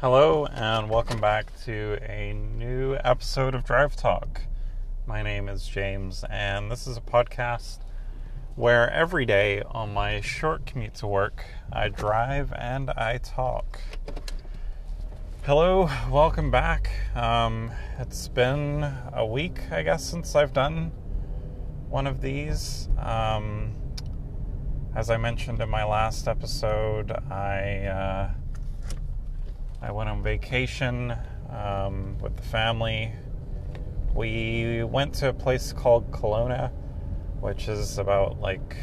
Hello, and welcome back to a new episode of Drive Talk. My name is James, and this is a podcast where every day on my short commute to work, I drive and I talk. Hello, welcome back. Um, it's been a week, I guess, since I've done one of these. Um, as I mentioned in my last episode, I uh, vacation um, with the family. We went to a place called Kelowna, which is about like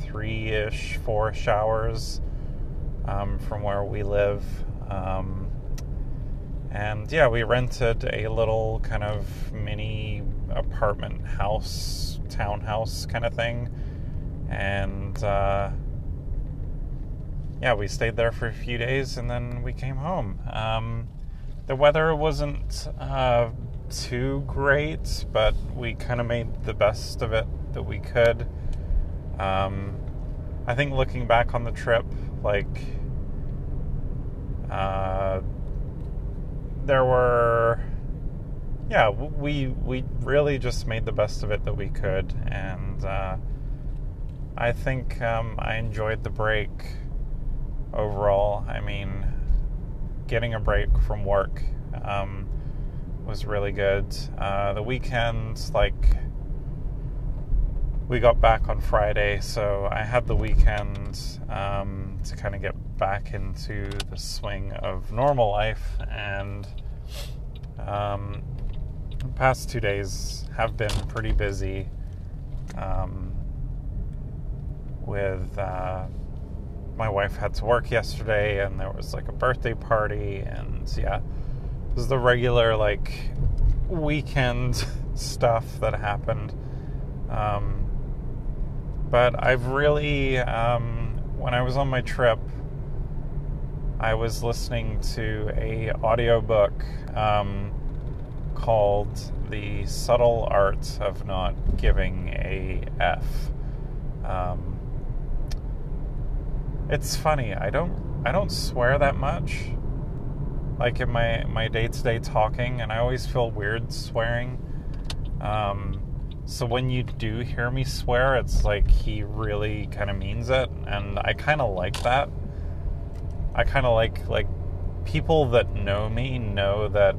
three ish, four hours um, from where we live. Um, and yeah, we rented a little kind of mini apartment house, townhouse kind of thing. And uh, yeah, we stayed there for a few days and then we came home. Um, the weather wasn't uh, too great, but we kind of made the best of it that we could. Um, I think looking back on the trip, like, uh, there were, yeah, we we really just made the best of it that we could, and uh, I think um, I enjoyed the break overall. I mean, getting a break from work um, was really good. Uh, the weekends, like, we got back on Friday, so I had the weekend um, to kind of get back into the swing of normal life, and um, the past two days have been pretty busy um, with. Uh, my wife had to work yesterday and there was like a birthday party and yeah it was the regular like weekend stuff that happened. Um, but i've really um, when i was on my trip i was listening to a audiobook um, called the subtle art of not giving a f. Um, it's funny. I don't I don't swear that much. Like in my my day to day talking, and I always feel weird swearing. Um, so when you do hear me swear, it's like he really kind of means it, and I kind of like that. I kind of like like people that know me know that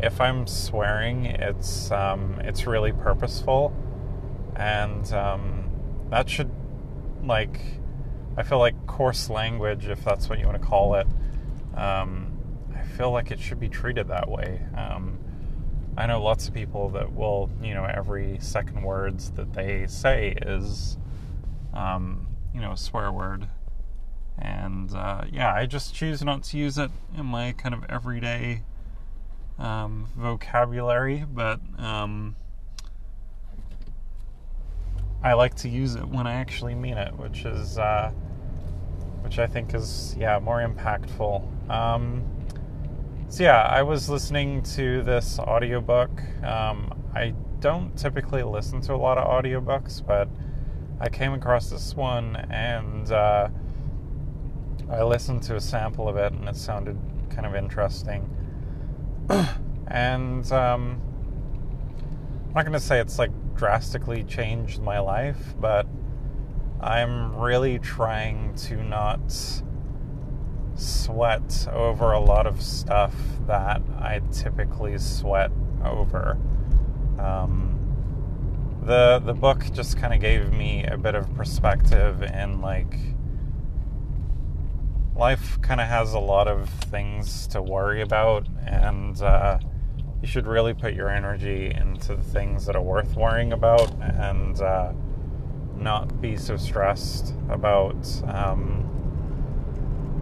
if I'm swearing, it's um, it's really purposeful, and um, that should like I feel like coarse language, if that's what you want to call it, um, I feel like it should be treated that way. Um, I know lots of people that will, you know, every second words that they say is, um, you know, a swear word. And uh, yeah, I just choose not to use it in my kind of everyday um, vocabulary, but um, I like to use it when I actually mean it, which is uh, which I think is yeah more impactful. Um, so yeah, I was listening to this audiobook. Um, I don't typically listen to a lot of audiobooks, but I came across this one and uh, I listened to a sample of it, and it sounded kind of interesting. and um, I'm not going to say it's like drastically changed my life, but I'm really trying to not sweat over a lot of stuff that I typically sweat over. Um, the the book just kind of gave me a bit of perspective and like life kind of has a lot of things to worry about and uh, you should really put your energy into the things that are worth worrying about and uh, not be so stressed about um,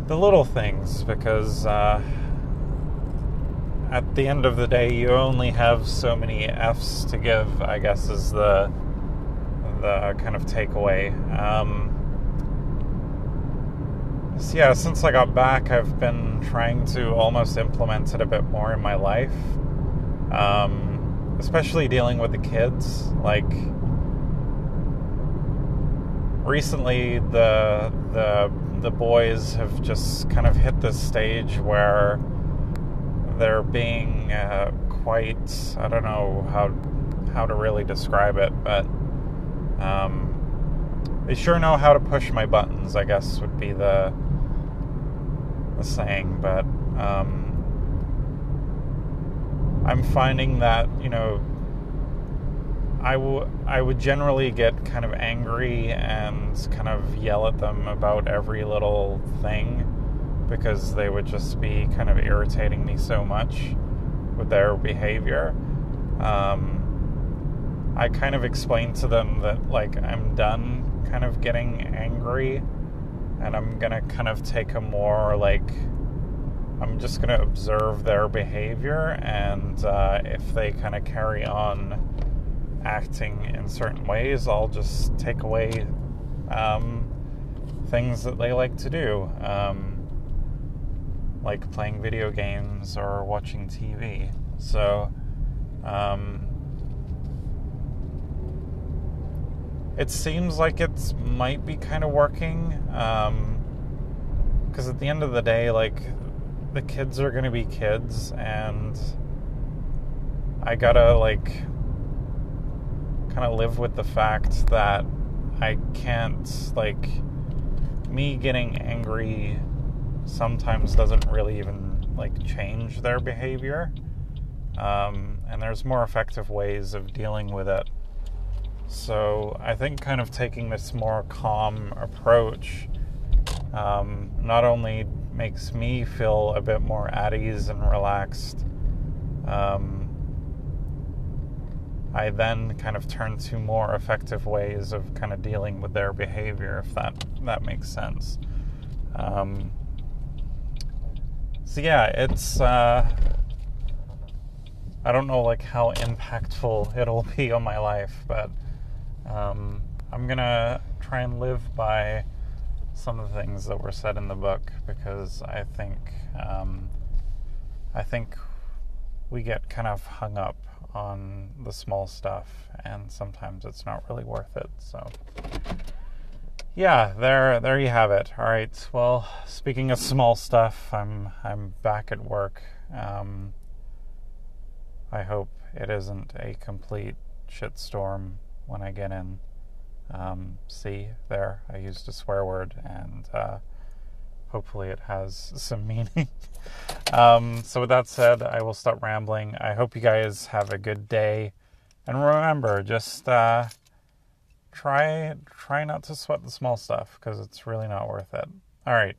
the little things because uh, at the end of the day, you only have so many F's to give. I guess is the the kind of takeaway. Um, so yeah, since I got back, I've been trying to almost implement it a bit more in my life, um, especially dealing with the kids. Like recently the the the boys have just kind of hit this stage where they're being uh, quite I don't know how how to really describe it, but um, they sure know how to push my buttons. I guess would be the the saying, but um, I'm finding that you know I, w- I would generally get kind of angry and kind of yell at them about every little thing because they would just be kind of irritating me so much with their behavior. Um, I kind of explained to them that, like, I'm done kind of getting angry and I'm gonna kind of take a more, like, I'm just gonna observe their behavior and uh, if they kind of carry on acting in certain ways, I'll just take away um, things that they like to do, um, like playing video games or watching TV. So, um, it seems like it might be kind of working. Because um, at the end of the day, like, the kids are going to be kids, and I gotta, like, kind of live with the fact that I can't, like, me getting angry sometimes doesn't really even, like, change their behavior. Um, and there's more effective ways of dealing with it. So I think kind of taking this more calm approach um, not only makes me feel a bit more at ease and relaxed, um, I then kind of turn to more effective ways of kind of dealing with their behavior, if that that makes sense. Um, so yeah, it's uh, I don't know like how impactful it'll be on my life, but um, I'm gonna try and live by some of the things that were said in the book because I think um, I think we get kind of hung up on the small stuff, and sometimes it's not really worth it. So, yeah, there, there you have it. All right. Well, speaking of small stuff, I'm I'm back at work. Um, I hope it isn't a complete shitstorm when I get in. Um, see there, I used a swear word, and uh, hopefully it has some meaning. um, so, with that said, I will stop rambling. I hope you guys have a good day. And remember, just uh, try try not to sweat the small stuff because it's really not worth it. All right.